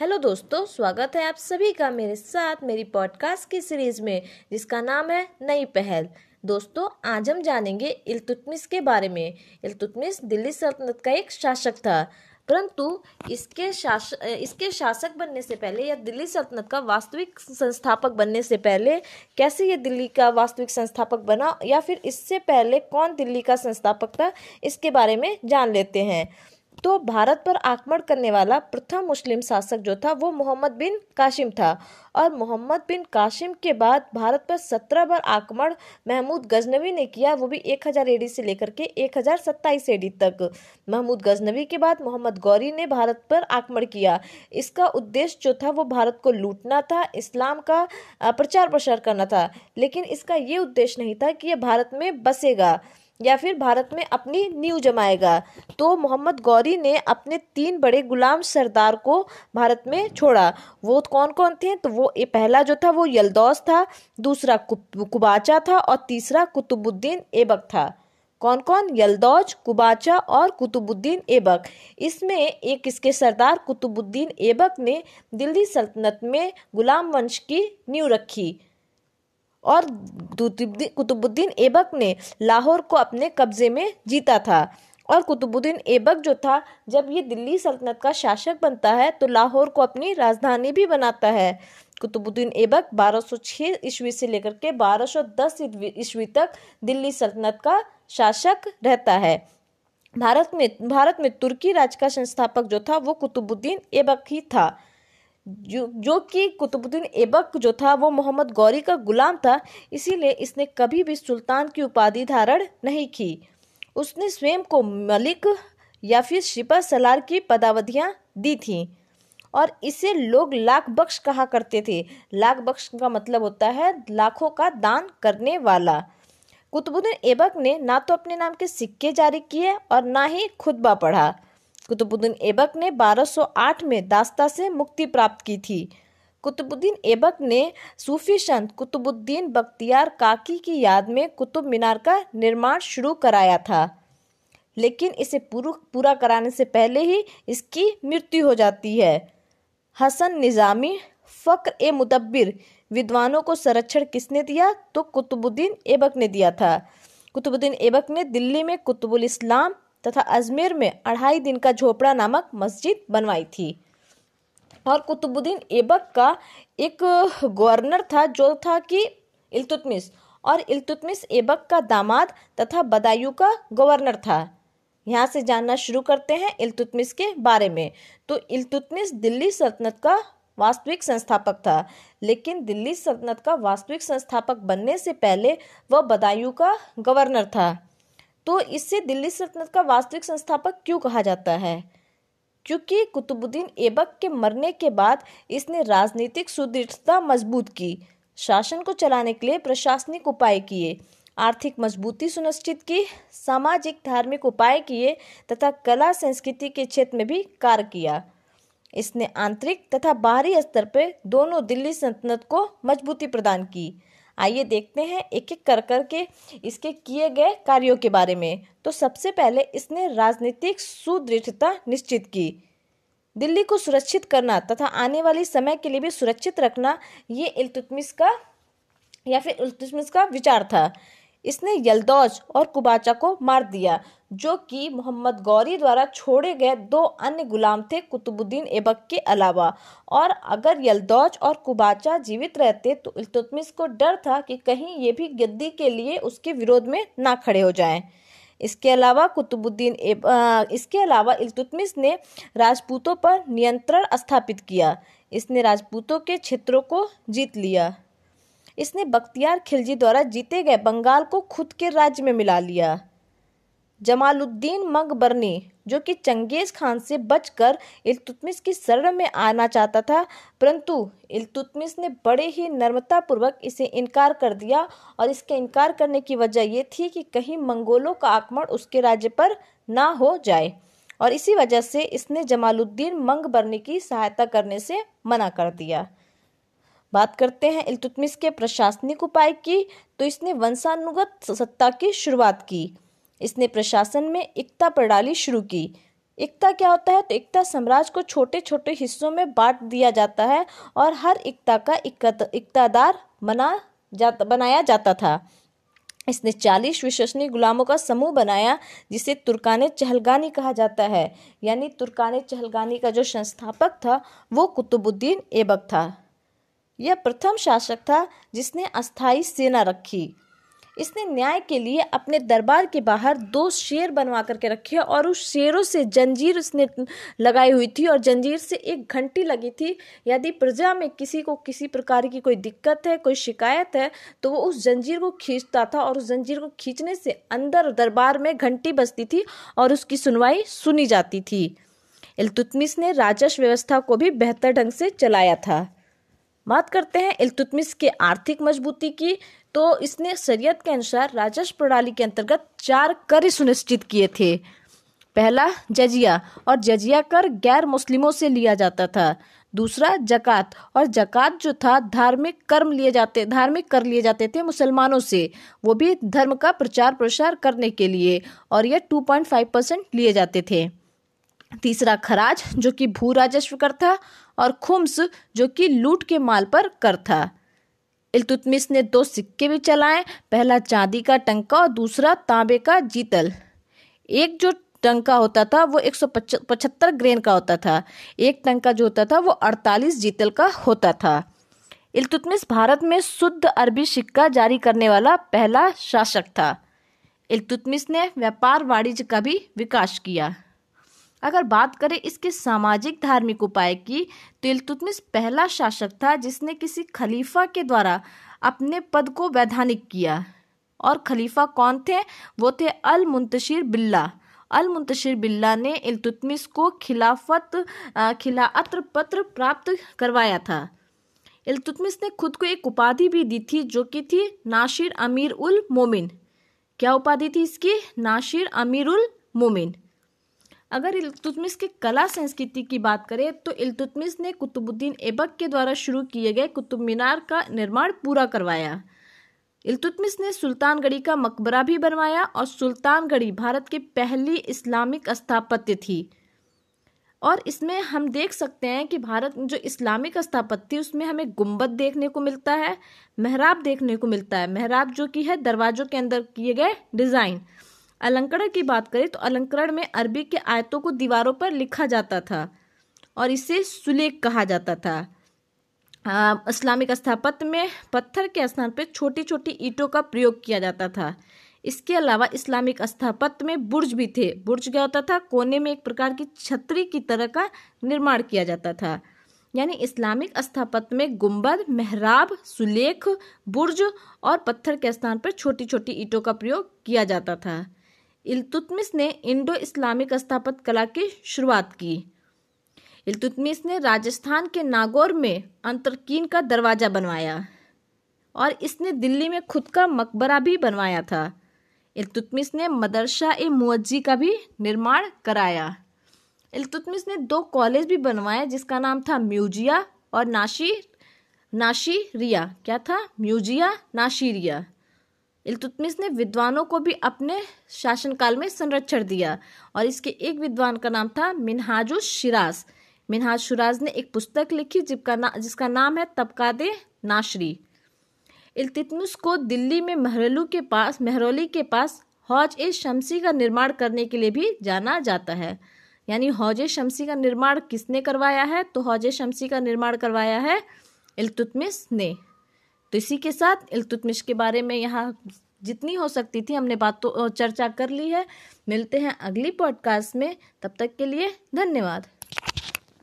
Hello दोस्तों, स्वागत है आप सभी का मेरे साथ मेरी पॉडकास्ट की सीरीज़ में, जिसका नाम है नई पहल। दोस्तों, आज हम जानेंगे इल्तुतमिश के बारे में। इल्तुतमिश दिल्ली सल्तनत का एक शासक था। परंतु इसके शास, इसके शासक बनने से पहले या दिल्ली सल्तनत का वास्तविक संस्थापक बनने से पहले, कैसे ये दिल्ली का वास्तविक संस्थापक बना या फिर इससे पहले कौन दिल्ली का संस्थापक था, इसके बारे में जान लेते हैं। तो भारत पर आक्रमण करने वाला प्रथम मुस्लिम शासक जो था, वो मोहम्मद बिन कासिम था। और मोहम्मद बिन कासिम के बाद भारत पर सत्रह बार आक्रमण महमूद गजनवी ने किया, वो भी एक हज़ार एडी से लेकर के एक हज़ार सत्ताईस एडी तक। महमूद गजनवी के बाद मोहम्मद गौरी ने भारत पर आक्रमण किया। इसका उद्देश्य जो था, वो भारत को लूटना था, इस्लाम का प्रचार प्रसार करना था। लेकिन इसका ये उद्देश्य नहीं था कि यह भारत में बसेगा। या फिर भारत में अपनी नींव जमाएगा। तो मोहम्मद गौरी ने अपने तीन बड़े गुलाम सरदार को भारत में छोड़ा। वो कौन कौन थे? तो वो ये पहला जो था वो यलदौस था, दूसरा कुबाचा था और तीसरा कुतुबुद्दीन ऐबक था। कौन कौन यलदौज, कुबाचा और कुतुबुद्दीन ऐबक। इसमें एक इसके सरदार? कुतुबुद्दीन ऐबक ने दिल्ली सल्तनत में गुलाम वंश की नींव रखी। और कुतुबुद्दीन ऐबक ने लाहौर को अपने कब्जे में जीता था। और कुतुबुद्दीन ऐबक जो था, जब ये दिल्ली सल्तनत का शासक बनता है तो लाहौर को अपनी राजधानी भी बनाता है। कुतुबुद्दीन ऐबक 1206 ईस्वी से लेकर के 1210 ईस्वी तक दिल्ली सल्तनत का शासक रहता है। भारत में भारत में तुर्की राज का संस्थापक जो था, वो कुतुबुद्दीन ऐबक ही था। जो जो कि कुतुबुद्दीन ऐबक जो था, वो मोहम्मद गौरी का गुलाम था, इसीलिए इसने कभी भी सुल्तान की उपाधि धारण नहीं की। उसने स्वयं को मलिक या फिर शिपा सलार की पदावधियाँ दी थीं। और इसे लोग लाख बख्श कहा करते थे। लाख बख्श का मतलब होता है लाखों का दान करने वाला। कुतुबुद्दीन ऐबक ने ना तो अपने नाम के सिक्के जारी किए और ना ही खुतबा पढ़ा। कुतुबुद्दीन ऐबक ने 1208 में दास्ता से मुक्ति प्राप्त की थी। कुतुबुद्दीन ऐबक ने सूफी संत कुतुबुद्दीन बख्तियार काकी की याद में कुतुब मीनार का निर्माण शुरू कराया था। लेकिन इसे पूरा कराने से पहले ही इसकी मृत्यु हो जाती है। हसन निज़ामी फ़क्र ए मुदब्बिर विद्वानों को संरक्षण किसने दिया? तो कुतुबुद्दीन ऐबक ने दिया था। कुतुबुद्दीन ऐबक ने दिल्ली में कुतुबुल इस्लाम तथा अजमेर में अढ़ाई दिन का झोपड़ा नामक मस्जिद बनवाई थी। और कुतुबुद्दीन ऐबक का एक गवर्नर था, जो था कि इल्तुतमिश। और इल्तुतमिश ऐबक का दामाद तथा बदायूं का गवर्नर था। यहाँ से जानना शुरू करते हैं इल्तुतमिश के बारे में। तो इल्तुतमिश दिल्ली सल्तनत का वास्तविक संस्थापक था, लेकिन दिल्ली सल्तनत का वास्तविक संस्थापक बनने से पहले वह बदायूं का गवर्नर था। तो इससे दिल्ली सल्तनत का वास्तविक संस्थापक क्यों कहा जाता है? क्योंकि कुतुबुद्दीन ऐबक के मरने के बाद इसने राजनीतिक सुदृढ़ता मज़बूत की, शासन को चलाने के लिए प्रशासनिक उपाय किए, आर्थिक मजबूती सुनिश्चित की, सामाजिक धार्मिक उपाय किए तथा कला संस्कृति के क्षेत्र में भी कार्य किया। इसने आंतरिक तथा बाहरी स्तर पर दोनों दिल्ली सल्तनत को मजबूती प्रदान की। आइए देखते हैं एक एक कर कर के इसके किए गए कार्यों के बारे में। तो सबसे पहले इसने राजनीतिक सुदृढ़ता निश्चित की। दिल्ली को सुरक्षित करना तथा आने वाले समय के लिए भी सुरक्षित रखना, ये इल्तुतमिस का या फिर इल्तुतमिस का विचार था। इसने यलदौज और कुबाचा को मार दिया, जो कि मोहम्मद गौरी द्वारा छोड़े गए दो अन्य गुलाम थे कुतुबुद्दीन ऐबक के अलावा। और अगर यलदौज और कुबाचा जीवित रहते तो इल्तुतमिश को डर था कि कहीं ये भी गद्दी के लिए उसके विरोध में ना खड़े हो जाएँ। इसके अलावा कुतुबुद्दीन इसके अलावा इल्तुतमिश ने राजपूतों पर नियंत्रण स्थापित किया। इसने राजपूतों के क्षेत्रों को जीत लिया। इसने बख्तियार खिलजी द्वारा जीते गए बंगाल को खुद के राज्य में मिला लिया। जमालुद्दीन मकबरनी जो कि चंगेज खान से बचकर इल्तुतमिश की शरण में आना चाहता था, परंतु इल्तुतमिश ने बड़े ही नर्मतापूर्वक इसे इनकार कर दिया और इसके इनकार करने की वजह ये थी कि कहीं मंगोलों का आक्रमण उसके राज्य पर ना हो जाए और इसी वजह से इसने जमालुद्दीन मंगबरनी की सहायता करने से मना कर दिया। बात करते हैं इल्तुतमिश के प्रशासनिक उपाय की तो इसने वंशानुगत सत्ता की शुरुआत की। इसने प्रशासन में एकता प्रणाली शुरू की। एकता क्या होता है? तो एकता साम्राज्य को छोटे छोटे हिस्सों में बांट दिया जाता है और हर एकता का इकतादार बना जाता, बनाया जाता था। इसने चालीस विश्वसनीय गुलामों का समूह बनाया, जिसे तुर्कान चहलगानी कहा जाता है। यानी तुर्कान चहलगानी का जो संस्थापक था, वो कुतुबुद्दीन ऐबक था। यह प्रथम शासक था जिसने अस्थाई सेना रखी। इसने न्याय के लिए अपने दरबार के बाहर दो शेर बनवा करके रखे और उस शेरों से जंजीर उसने लगाई हुई थी और जंजीर से एक घंटी लगी थी। यदि प्रजा में किसी को किसी प्रकार की कोई दिक्कत है, कोई शिकायत है तो वो उस जंजीर को खींचता था और उस जंजीर को खींचने से अंदर दरबार में घंटी बजती थी और उसकी सुनवाई सुनी जाती थी। इल्तुतमिस ने राजस्व व्यवस्था को भी बेहतर ढंग से चलाया था। बात करते हैं इल्तुतमिस के आर्थिक मजबूती की। तो इसने शरीयत के अनुसार राजस्व प्रणाली के अंतर्गत चार कर सुनिश्चित किए थे। पहला, जजिया, और जजिया कर गैर मुस्लिमों से लिया जाता था। दूसरा, जक़ात, और जक़ात जो था, धार्मिक कर्म लिए जाते, धार्मिक कर लिए जाते थे मुसलमानों से। वो भी धर्म का प्रचार प्रसार करने के लिए, और यह टू पॉइंट फाइव परसेंट लिए जाते थे। तीसरा खराज, जो कि भू राजस्व कर था और खुम्स, जो कि लूट के माल पर कर था इल्तुतमिस ने दो सिक्के भी चलाए, पहला चांदी का टंका और दूसरा तांबे का जीतल। एक जो टंका होता था, वो एक सौ पचहत्तर ग्रेन का होता था। एक टंका जो होता था, वो अड़तालीस जीतल का होता था। इल्तुतमिस भारत में शुद्ध अरबी सिक्का जारी करने वाला पहला शासक था। इल्तुतमिस ने व्यापार वाणिज्य का भी विकास किया। अगर बात करें इसके सामाजिक धार्मिक उपाय की तो इल्तुतमिश पहला शासक था जिसने किसी खलीफा के द्वारा अपने पद को वैधानिक किया। और खलीफा कौन थे? वो थे अल मुंतशिर बिल्ला। अल मुंतशिर बिल्ला ने इल्तुतमिश को खिलाफत खिलाअत्र पत्र प्राप्त करवाया था। इल्तुतमिश ने खुद को एक उपाधि भी दी थी, जो कि थी नाशिर अमीर उल मोमिन क्या उपाधि थी इसकी? नाशिर अमीर उल मोमिन अगर इल्तुतमिश की कला संस्कृति की बात करें तो इल्तुतमिश ने कुतुबुद्दीन ऐबक के द्वारा शुरू किए गए कुतुब मीनार का निर्माण पूरा करवाया। इल्तुतमिश ने सुल्तानगढ़ी का मकबरा भी बनवाया और सुल्तानगढ़ी भारत की पहली इस्लामिक स्थापत्य थी। और इसमें हम देख सकते हैं कि भारत में जो इस्लामिक स्थापत्य उसमें हमें गुंबद देखने को मिलता है, महराब देखने को मिलता है। महराब जो कि है, दरवाजों के अंदर किए गए डिज़ाइन। अलंकरण की बात करें तो अलंकरण में अरबी के आयतों को दीवारों पर लिखा जाता था और इसे सुलेख कहा जाता था। इस्लामिक स्थापत्य में पत्थर के स्थान पर छोटी छोटी ईंटों का प्रयोग किया जाता था। इसके अलावा इस्लामिक स्थापत्य में बुर्ज भी थे। बुर्ज क्या होता था? कोने में एक प्रकार की छतरी की तरह का निर्माण किया जाता था। यानी इस्लामिक स्थापत्य में गुंबद, मेहराब, सुलेख, बुर्ज और पत्थर के स्थान पर छोटी छोटी ईंटों का प्रयोग किया जाता था। इल्तुतमिस ने इंडो इस्लामिक स्थापत्य कला की शुरुआत की। इल्तुतमिस ने राजस्थान के नागौर में अंतरकीन का दरवाज़ा बनवाया और इसने दिल्ली में खुद का मकबरा भी बनवाया था। इल्तुतमिस ने मदरसा ए मुअज्जी का भी निर्माण कराया। इल्तुतमिस ने दो कॉलेज भी बनवाए, जिसका नाम था म्यूजिया और नाशी, नाशीरिया। क्या था? म्यूजिया, नाशीरिया। इल्तुतमिस ने विद्वानों को भी अपने शासनकाल में संरक्षण दिया और इसके एक विद्वान का नाम था मिनहाजुल शिराज। मिनहाज शिराज ने एक पुस्तक लिखी जिसका ना, जिसका नाम है तबकादे नाशरी। इल्तुतमिस को दिल्ली में महरलू के पास, महरौली के पास हौज ए शमसी का निर्माण करने के लिए भी जाना जाता है। यानी हौज शमसी का निर्माण किसने करवाया है? तो हौज शमसी का निर्माण करवाया है इल्तुतमिस ने। तो इसी के साथ इल्तुतमिश के बारे में यहाँ जितनी हो सकती थी, हमने बात तो चर्चा कर ली है। मिलते हैं अगली पॉडकास्ट में। तब तक के लिए धन्यवाद।